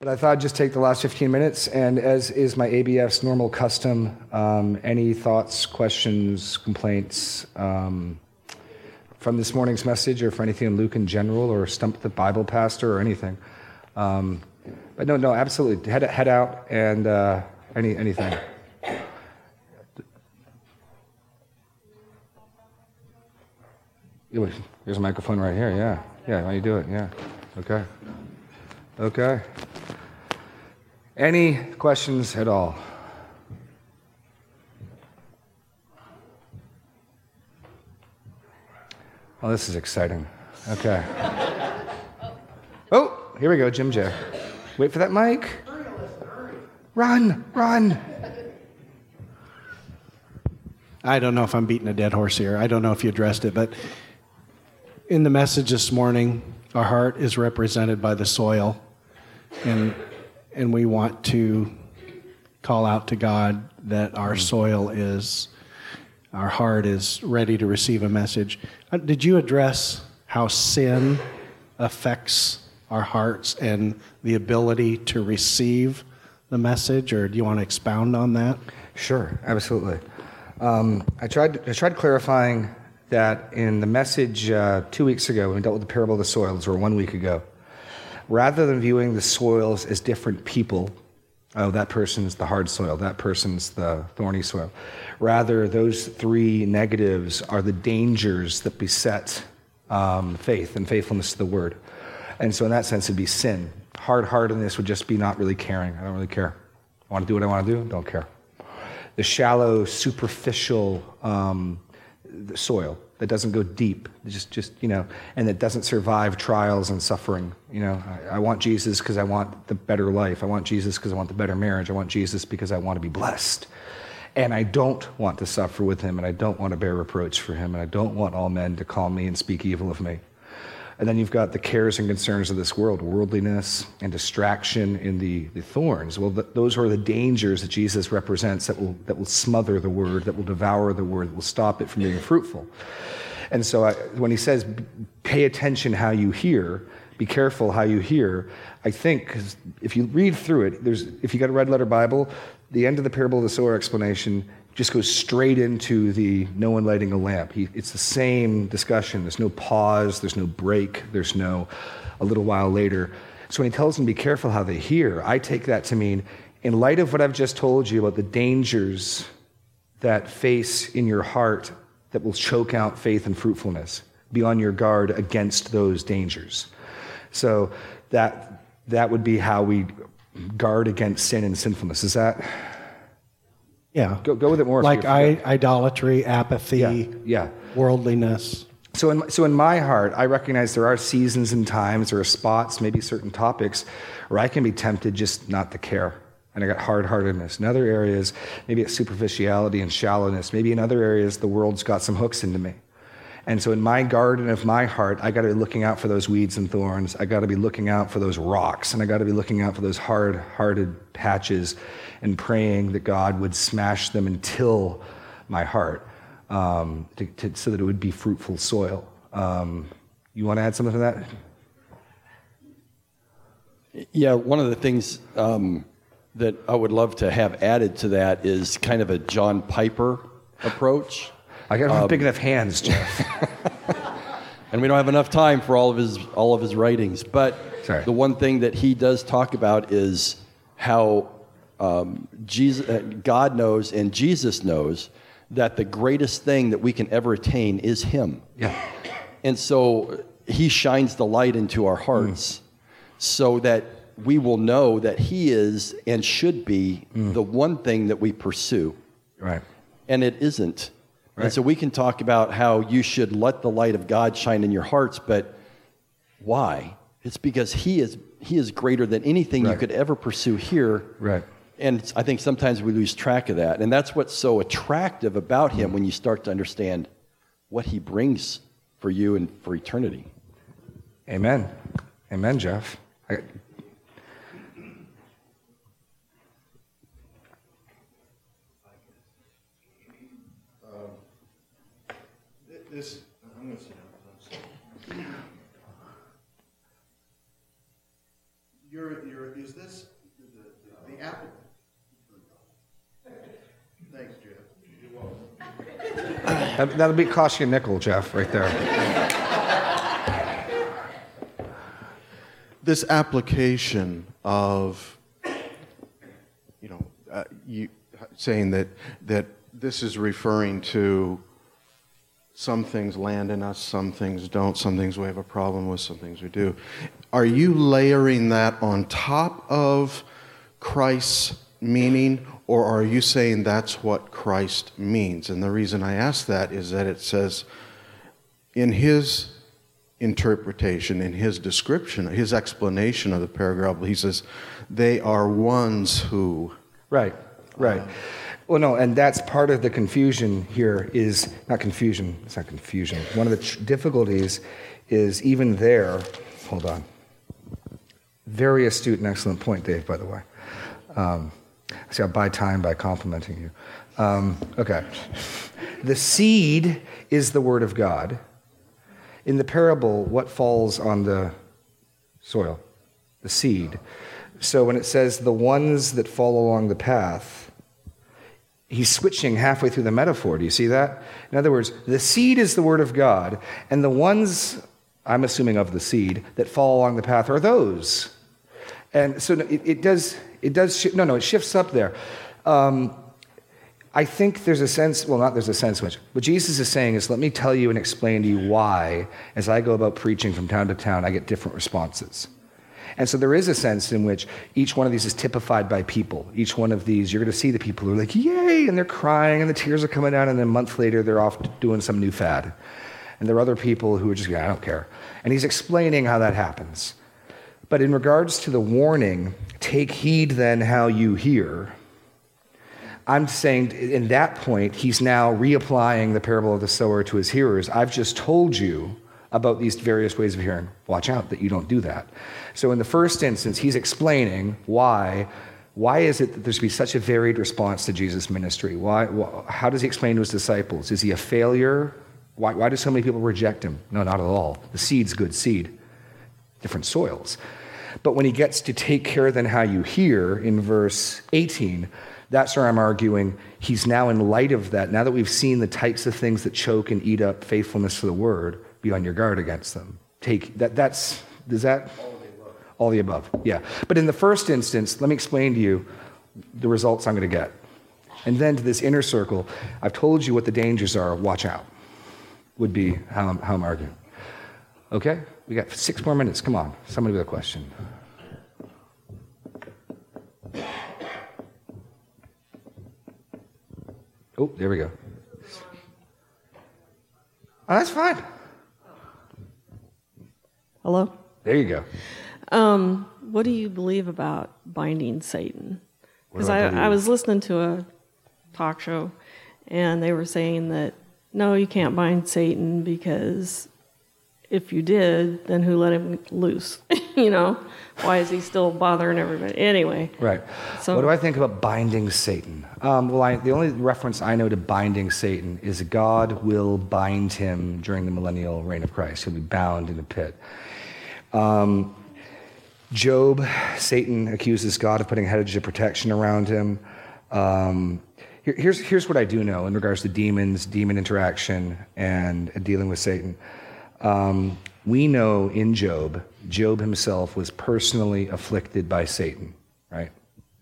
But I thought I'd just take the last 15 minutes, and as is my ABF's normal custom, um, any thoughts, questions, complaints um, from this morning's message, or for anything in Luke in general, or Stump the Bible Pastor, or anything. Um, but no, no, absolutely. Head, head out and uh, any, anything. Here's a microphone right here. Yeah. Yeah. Why you do it? Yeah. Okay. Okay. Any questions at all? Oh, this is exciting. Okay. Oh, here we go, Jim J. Wait for that mic. Run, run. I don't know if I'm beating a dead horse here. I don't know if you addressed it, but in the message this morning, our heart is represented by the soil. And, and we want to call out to God that our soil is, our heart is ready to receive a message. Uh, Did you address how sin affects our hearts and the ability to receive the message, or do you want to expound on that? Sure, absolutely. Um, I tried. I tried clarifying that in the message uh, two weeks ago when we dealt with the parable of the soils, or one week ago. Rather than viewing the soils as different people, oh, that person's the hard soil, that person's the thorny soil. Rather, those three negatives are the dangers that beset um, faith and faithfulness to the word. And so, in that sense, it'd be sin. Hard heartedness would just be not really caring. I don't really care. I want to do what I want to do, don't care. The shallow, superficial um, soil that doesn't go deep, just, just you know, and that doesn't survive trials and suffering. You know, I, I want Jesus because I want the better life. I want Jesus because I want the better marriage. I want Jesus because I want to be blessed. And I don't want to suffer with him, and I don't want to bear reproach for him, and I don't want all men to call me and speak evil of me. And then you've got the cares and concerns of this world, worldliness and distraction in the, the thorns. Well, th- those are the dangers that Jesus represents that will, that will smother the word, that will devour the word, that will stop it from being fruitful. And so I, when he says, pay attention how you hear, be careful how you hear, I think, because if you read through it, there's, if you got a red letter Bible, the end of the parable of the sower explanation just goes straight into the no one lighting a lamp. He, it's the same discussion. There's no pause, there's no break, there's no a little while later. So when he tells them be careful how they hear, I take that to mean, in light of what I've just told you about the dangers that face in your heart that will choke out faith and fruitfulness, be on your guard against those dangers. So that, that would be how we guard against sin and sinfulness. Is that? Yeah. Go, go with it more. Like I, idolatry, apathy, Yeah, yeah. worldliness. So in, so in my heart, I recognize there are seasons and times, there are spots, maybe certain topics, where I can be tempted just not to care. And I got hard heartedness. In other areas, maybe it's superficiality and shallowness. Maybe in other areas, the world's got some hooks into me. And so in my garden of my heart, I got to be looking out for those weeds and thorns. I got to be looking out for those rocks. And I got to be looking out for those hard hearted patches and praying that God would smash them until my heart um, to, to, so that it would be fruitful soil. Um, you want to add something to that? Yeah, one of the things um, that I would love to have added to that is kind of a John Piper approach. I got have big enough hands, Jeff. and we don't have enough time for all of his all of his writings. But Sorry. the one thing that he does talk about is how um, Jesus, uh, God knows and Jesus knows that the greatest thing that we can ever attain is Him. yeah. And so He shines the light into our hearts so that we will know that He is and should be the one thing that we pursue Right. and it isn't. Right. And so we can talk about how you should let the light of God shine in your hearts, but why? It's because He is He is greater than anything you could ever pursue here. Right. And I think sometimes we lose track of that. And that's what's so attractive about Him when you start to understand what He brings for you and for eternity. Amen. Amen, Jeff. I, This, I'm going to sit down. Your, your, is this this, the, the apple. Thanks, Jeff. That, that'll be cost you a nickel, Jeff, right there. This application of, you know, uh, you saying that that this is referring to some things land in us, some things don't, some things we have a problem with, some things we do. Are you layering that on top of Christ's meaning, or are you saying that's what Christ means? And the reason I ask that is that it says, in his interpretation, in his description, his explanation of the paragraph, he says, they are ones who. Right, right. Well, no, and that's part of the confusion here is not confusion, it's not confusion. One of the tr- difficulties is even there, hold on. Very astute and excellent point, Dave, by the way. Um, see, I'll buy time by complimenting you. Um, okay. The seed is the word of God. In the parable, what falls on the soil? The seed. So when it says the ones that fall along the path, he's switching halfway through the metaphor. Do you see that? In other words, the seed is the word of God, and the ones, I'm assuming of the seed, that fall along the path are those. And so it, it does, it does, no, no, it shifts up there. Um, I think there's a sense, well, not there's a sense which, what Jesus is saying is, let me tell you and explain to you why, as I go about preaching from town to town, I get different responses. And so there is a sense in which each one of these is typified by people. Each one of these, you're going to see the people who are like, yay, and they're crying, and the tears are coming down, and then a month later, they're off doing some new fad. And there are other people who are just, yeah, I don't care. And he's explaining how that happens. But in regards to the warning, take heed then how you hear. I'm saying in that point, he's now reapplying the parable of the sower to his hearers. I've just told you about these various ways of hearing. Watch out that you don't do that. So in the first instance, he's explaining why. Why is it that there's be such a varied response to Jesus' ministry? Why, wh- how does he explain to his disciples? Is he a failure? Why, why do so many people reject him? No, not at all. The seed's good seed, different soils. But when he gets to take care then how you hear in verse 18, that's where I'm arguing he's now in light of that, now that we've seen the types of things that choke and eat up faithfulness to the word, be on your guard against them. Take that that's does that all the above. Yeah. But in the first instance, let me explain to you the results I'm going to get. And then to this inner circle, I've told you what the dangers are. Watch out, would be how I'm, how I'm arguing. Okay? We got six more minutes. Come on. Somebody with a question. Oh, there we go. Oh, that's fine. Hello? There you go. Um, what do you believe about binding Satan? Because I I, I was listening to a talk show and they were saying that no, you can't bind Satan because if you did, then who let him loose? you know, why is he still bothering everybody? Anyway, Right. So- what do I think about binding Satan? Um, well, I, the only reference I know to binding Satan is God will bind him during the millennial reign of Christ. He'll be bound in a pit. Um, Job, Satan accuses God of putting a hedge of protection around him. Um, here- here's, here's what I do know in regards to demons, demon interaction, and dealing with Satan. Um, we know in Job, Job himself was personally afflicted by Satan, right?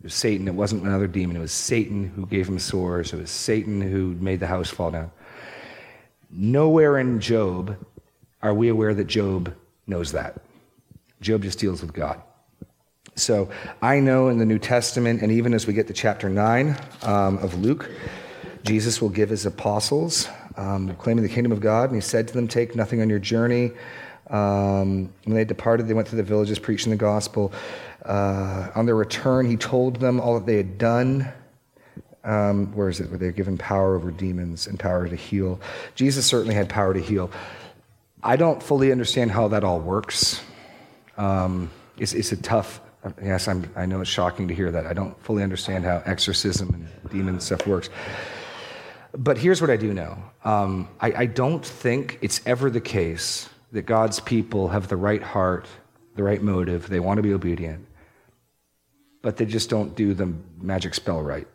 It was Satan, it wasn't another demon, it was Satan who gave him sores, it was Satan who made the house fall down. Nowhere in Job are we aware that Job knows that. Job just deals with God. So I know in the New Testament, and even as we get to chapter 9 um, of Luke, Jesus will give his apostles, um, claiming the kingdom of God, and he said to them, Take nothing on your journey. Um, when they departed, they went through the villages preaching the gospel. Uh, on their return, he told them all that they had done. Um, where is it? Where they were given power over demons and power to heal. Jesus certainly had power to heal. I don't fully understand how that all works. Um, it's, a tough, yes, I'm, I know it's shocking to hear that. I don't fully understand how exorcism and demon stuff works. But here's what I do know um, I, I don't think it's ever the case that God's people have the right heart, the right motive, they want to be obedient. but they just don't do the magic spell right.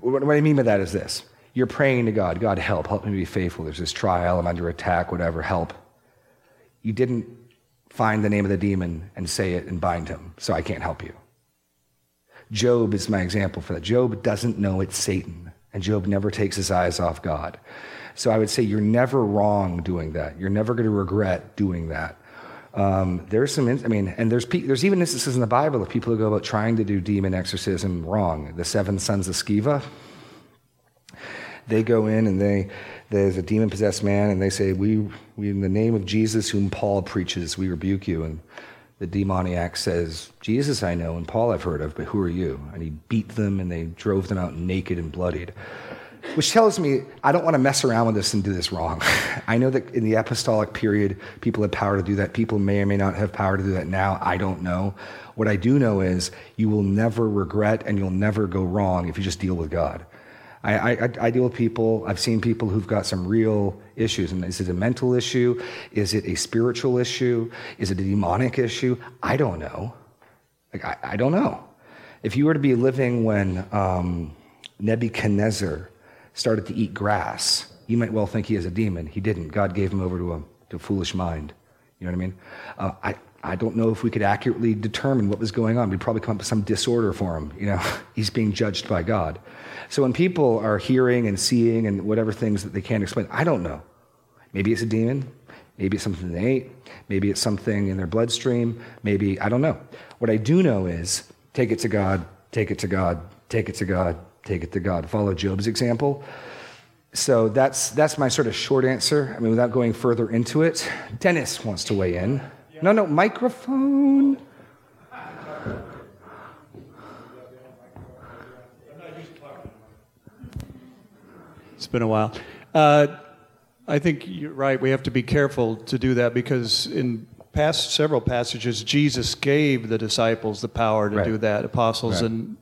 What, what I mean by that is this you're praying to God, God, help, help me be faithful. There's this trial, I'm under attack, whatever, help. You didn't find the name of the demon and say it and bind him, so I can't help you. Job is my example for that. Job doesn't know it's Satan, and Job never takes his eyes off God. So I would say you're never wrong doing that. You're never going to regret doing that. Um, there's some, I mean, and there's there's even instances in the Bible of people who go about trying to do demon exorcism wrong. The seven sons of Sceva, they go in and they there's a demon possessed man and they say, we, we in the name of Jesus whom Paul preaches, we rebuke you. And the demoniac says, Jesus I know and Paul I've heard of, but who are you? And he beat them and they drove them out naked and bloodied which tells me I don't want to mess around with this and do this wrong. I know that in the apostolic period, people had power to do that. People may or may not have power to do that now. I don't know. What I do know is you will never regret and you'll never go wrong if you just deal with God. I, I, I, deal with people, I've seen people who've got some real issues. And is it a mental issue? Is it a spiritual issue? Is it a demonic issue? I don't know. Like, I, I don't know. If you were to be living when um, Nebuchadnezzar started to eat grass, you might well think he is a demon. He didn't. God gave him over to a, to a foolish mind. You know what I mean? Uh, I, I don't know if we could accurately determine what was going on. We'd probably come up with some disorder for him. You know, he's being judged by God. So when people are hearing and seeing and whatever things that they can't explain, I don't know. Maybe it's a demon. Maybe it's something they ate. Maybe it's something in their bloodstream. Maybe, I don't know. What I do know is take it to God, take it to God, take it to God, take it to God. Follow Job's example. So that's, that's my sort of short answer. I mean, without going further into it, Dennis wants to weigh in. No, no, microphone. It's been a while. Uh, I think you're right. We have to be careful to do that because in past several passages, Jesus gave the disciples the power to right. do that, apostles, right. and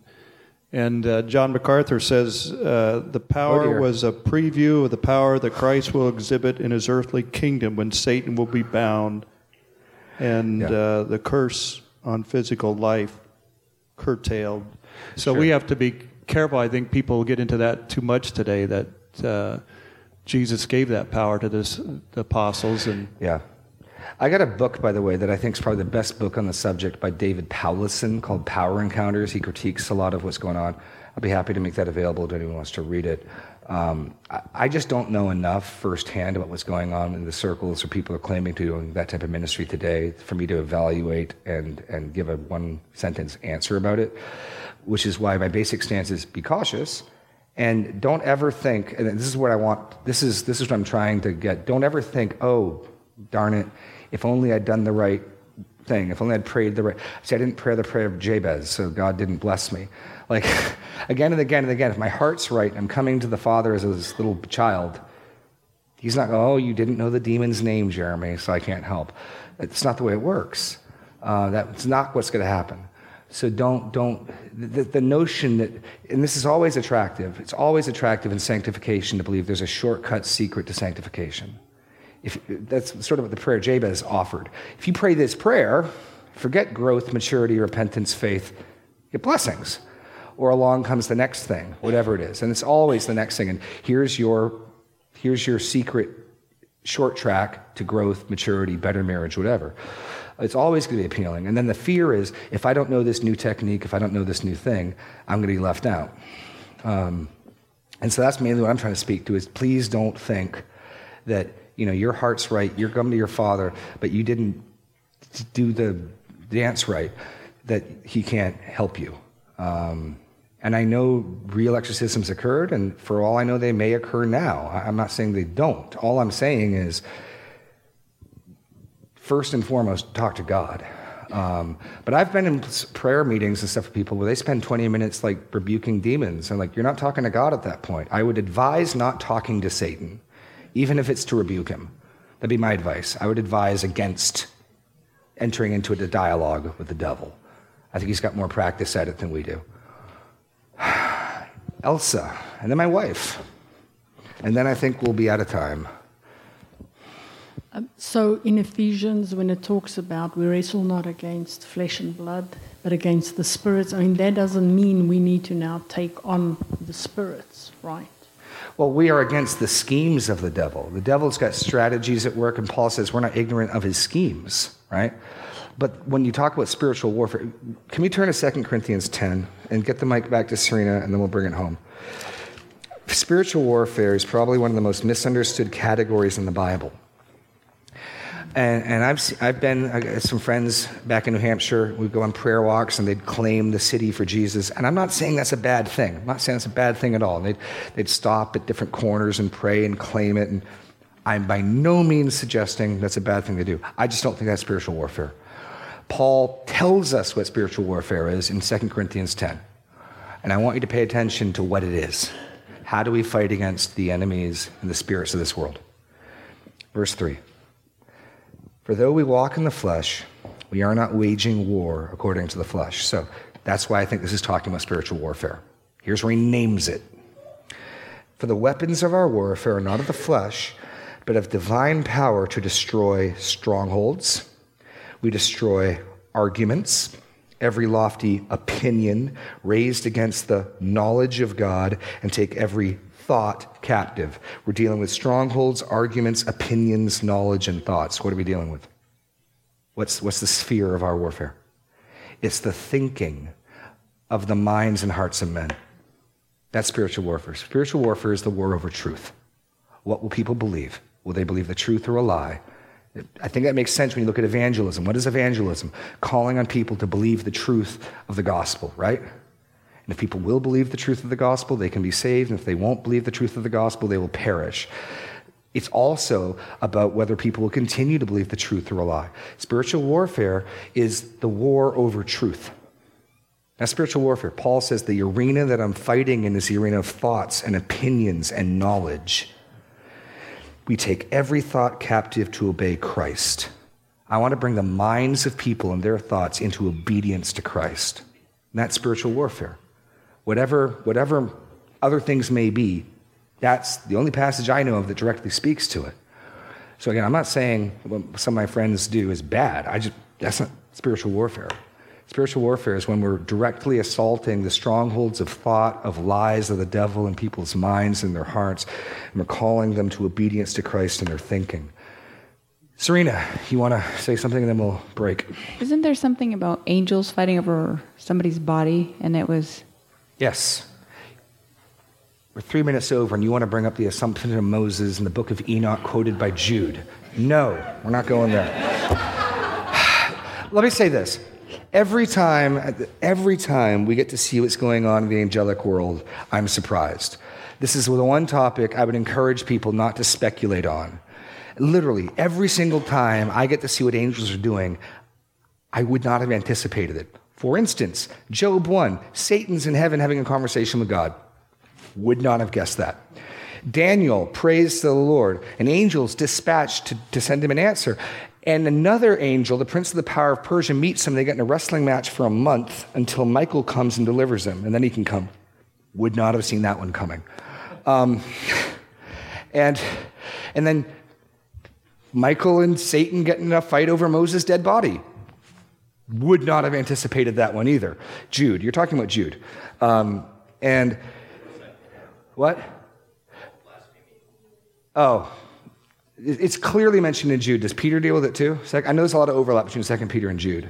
and uh, John MacArthur says uh, the power oh was a preview of the power that Christ will exhibit in his earthly kingdom when Satan will be bound and yeah. uh, the curse on physical life curtailed. So sure. we have to be careful. I think people get into that too much today that uh, Jesus gave that power to this, the apostles. and Yeah. I got a book, by the way, that I think is probably the best book on the subject by David Powlison called Power Encounters. He critiques a lot of what's going on. I'll be happy to make that available to anyone who wants to read it. Um, I, I, just don't know enough firsthand about what's going on in the circles or people are claiming to doing that type of ministry today for me to evaluate and, and give a one sentence answer about it, which is why my basic stance is be cautious and don't ever think, and this is what I want, this is, this is what I'm trying to get. Don't ever think, oh, darn it, if only I'd done the right thing, if only I'd prayed the right. See, I didn't pray the prayer of Jabez, so God didn't bless me. Like, again and again and again, if my heart's right, I'm coming to the Father as this little child. He's not, oh, you didn't know the demon's name, Jeremy, so I can't help. It's not the way it works. Uh, that's not what's going to happen. So don't, don't, the, the notion that, and this is always attractive, it's always attractive in sanctification to believe there's a shortcut secret to sanctification. If, that's sort of what the prayer Jabez offered. If you pray this prayer, forget growth, maturity, repentance, faith, get blessings. Or along comes the next thing, whatever it is. And it's always the next thing. And here's your, here's your secret short track to growth, maturity, better marriage, whatever. It's always going to be appealing. And then the fear is if I don't know this new technique, if I don't know this new thing, I'm going to be left out. Um, and so that's mainly what I'm trying to speak to is please don't think that you know your heart's right, you're coming to your father, but you didn't do the dance right, that he can't help you. Um, and I know real exorcisms occurred, and for all I know, they may occur now. I'm not saying they don't. All I'm saying is first and foremost, talk to God. Um, but I've been in prayer meetings and stuff with people where they spend 20 minutes like rebuking demons, and like you're not talking to God at that point. I would advise not talking to Satan, even if it's to rebuke him. That'd be my advice. I would advise against entering into a dialogue with the devil. I think he's got more practice at it than we do. Elsa, and then my wife. And then I think we'll be out of time. Um, so in Ephesians, when it talks about we wrestle not against flesh and blood, but against the spirits. I mean, that doesn't mean we need to now take on the spirits, right? Well, we are against the schemes of the devil. The devil's got strategies at work, and Paul says we're not ignorant of his schemes, right? But when you talk about spiritual warfare, can we turn to 2 Corinthians 10 and get the mic back to Serena, and then we'll bring it home? Spiritual warfare is probably one of the most misunderstood categories in the Bible. And, and I've, I've been, I some friends back in New Hampshire, we'd go on prayer walks and they'd claim the city for Jesus. And I'm not saying that's a bad thing. I'm not saying it's a bad thing at all. They'd, they'd stop at different corners and pray and claim it. And I'm by no means suggesting that's a bad thing to do. I just don't think that's spiritual warfare. Paul tells us what spiritual warfare is in 2 Corinthians 10. And I want you to pay attention to what it is. How do we fight against the enemies and the spirits of this world? Verse 3. For though we walk in the flesh, we are not waging war according to the flesh. So that's why I think this is talking about spiritual warfare. Here's where he names it. For the weapons of our warfare are not of the flesh, but of divine power to destroy strongholds. We destroy arguments, every lofty opinion raised against the knowledge of God, and take every thought captive. We're dealing with strongholds, arguments, opinions, knowledge, and thoughts. What are we dealing with? What's, what's the sphere of our warfare? It's the thinking of the minds and hearts of men. That's spiritual warfare. Spiritual warfare is the war over truth. What will people believe? Will they believe the truth or a lie? I think that makes sense when you look at evangelism. What is evangelism? Calling on people to believe the truth of the gospel, right? And if people will believe the truth of the gospel, they can be saved. And if they won't believe the truth of the gospel, they will perish. It's also about whether people will continue to believe the truth or a lie. Spiritual warfare is the war over truth. That's spiritual warfare. Paul says the arena that I'm fighting in is the arena of thoughts and opinions and knowledge. We take every thought captive to obey Christ. I want to bring the minds of people and their thoughts into obedience to Christ. And that's spiritual warfare whatever, whatever other things may be, that's the only passage I know of that directly speaks to it. So again, I'm not saying what some of my friends do is bad. I just that's not spiritual warfare. Spiritual warfare is when we're directly assaulting the strongholds of thought, of lies of the devil in people's minds and their hearts, and we're calling them to obedience to Christ in their thinking. Serena, you want to say something and then we'll break. Isn't there something about angels fighting over somebody's body and it was Yes. We're three minutes over, and you want to bring up the assumption of Moses in the book of Enoch quoted by Jude. No, we're not going there. Let me say this. Every time, every time we get to see what's going on in the angelic world, I'm surprised. This is the one topic I would encourage people not to speculate on. Literally, every single time I get to see what angels are doing, I would not have anticipated it. For instance, Job 1, Satan's in heaven having a conversation with God. Would not have guessed that. Daniel prays to the Lord, and angels dispatched to, to send him an answer. And another angel, the prince of the power of Persia, meets him. They get in a wrestling match for a month until Michael comes and delivers him, and then he can come. Would not have seen that one coming. Um, and, and then Michael and Satan get in a fight over Moses' dead body. Would not have anticipated that one either. Jude, you're talking about Jude. Um, and what? Oh, it's clearly mentioned in Jude. Does Peter deal with it too? I know there's a lot of overlap between 2 Peter and Jude.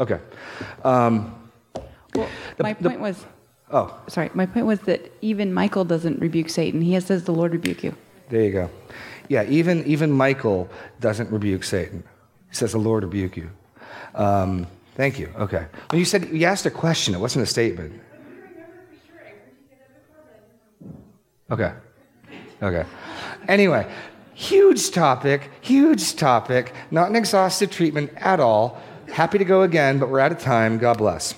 Okay. Um, well, the, my point the, was. Oh. Sorry. My point was that even Michael doesn't rebuke Satan. He says, The Lord rebuke you. There you go. Yeah, even, even Michael doesn't rebuke Satan. He says, The Lord rebuke you. Um, thank you. Okay. When you said you asked a question, it wasn't a statement. Okay. Okay. Anyway, huge topic, huge topic, not an exhaustive treatment at all. Happy to go again, but we're out of time. God bless.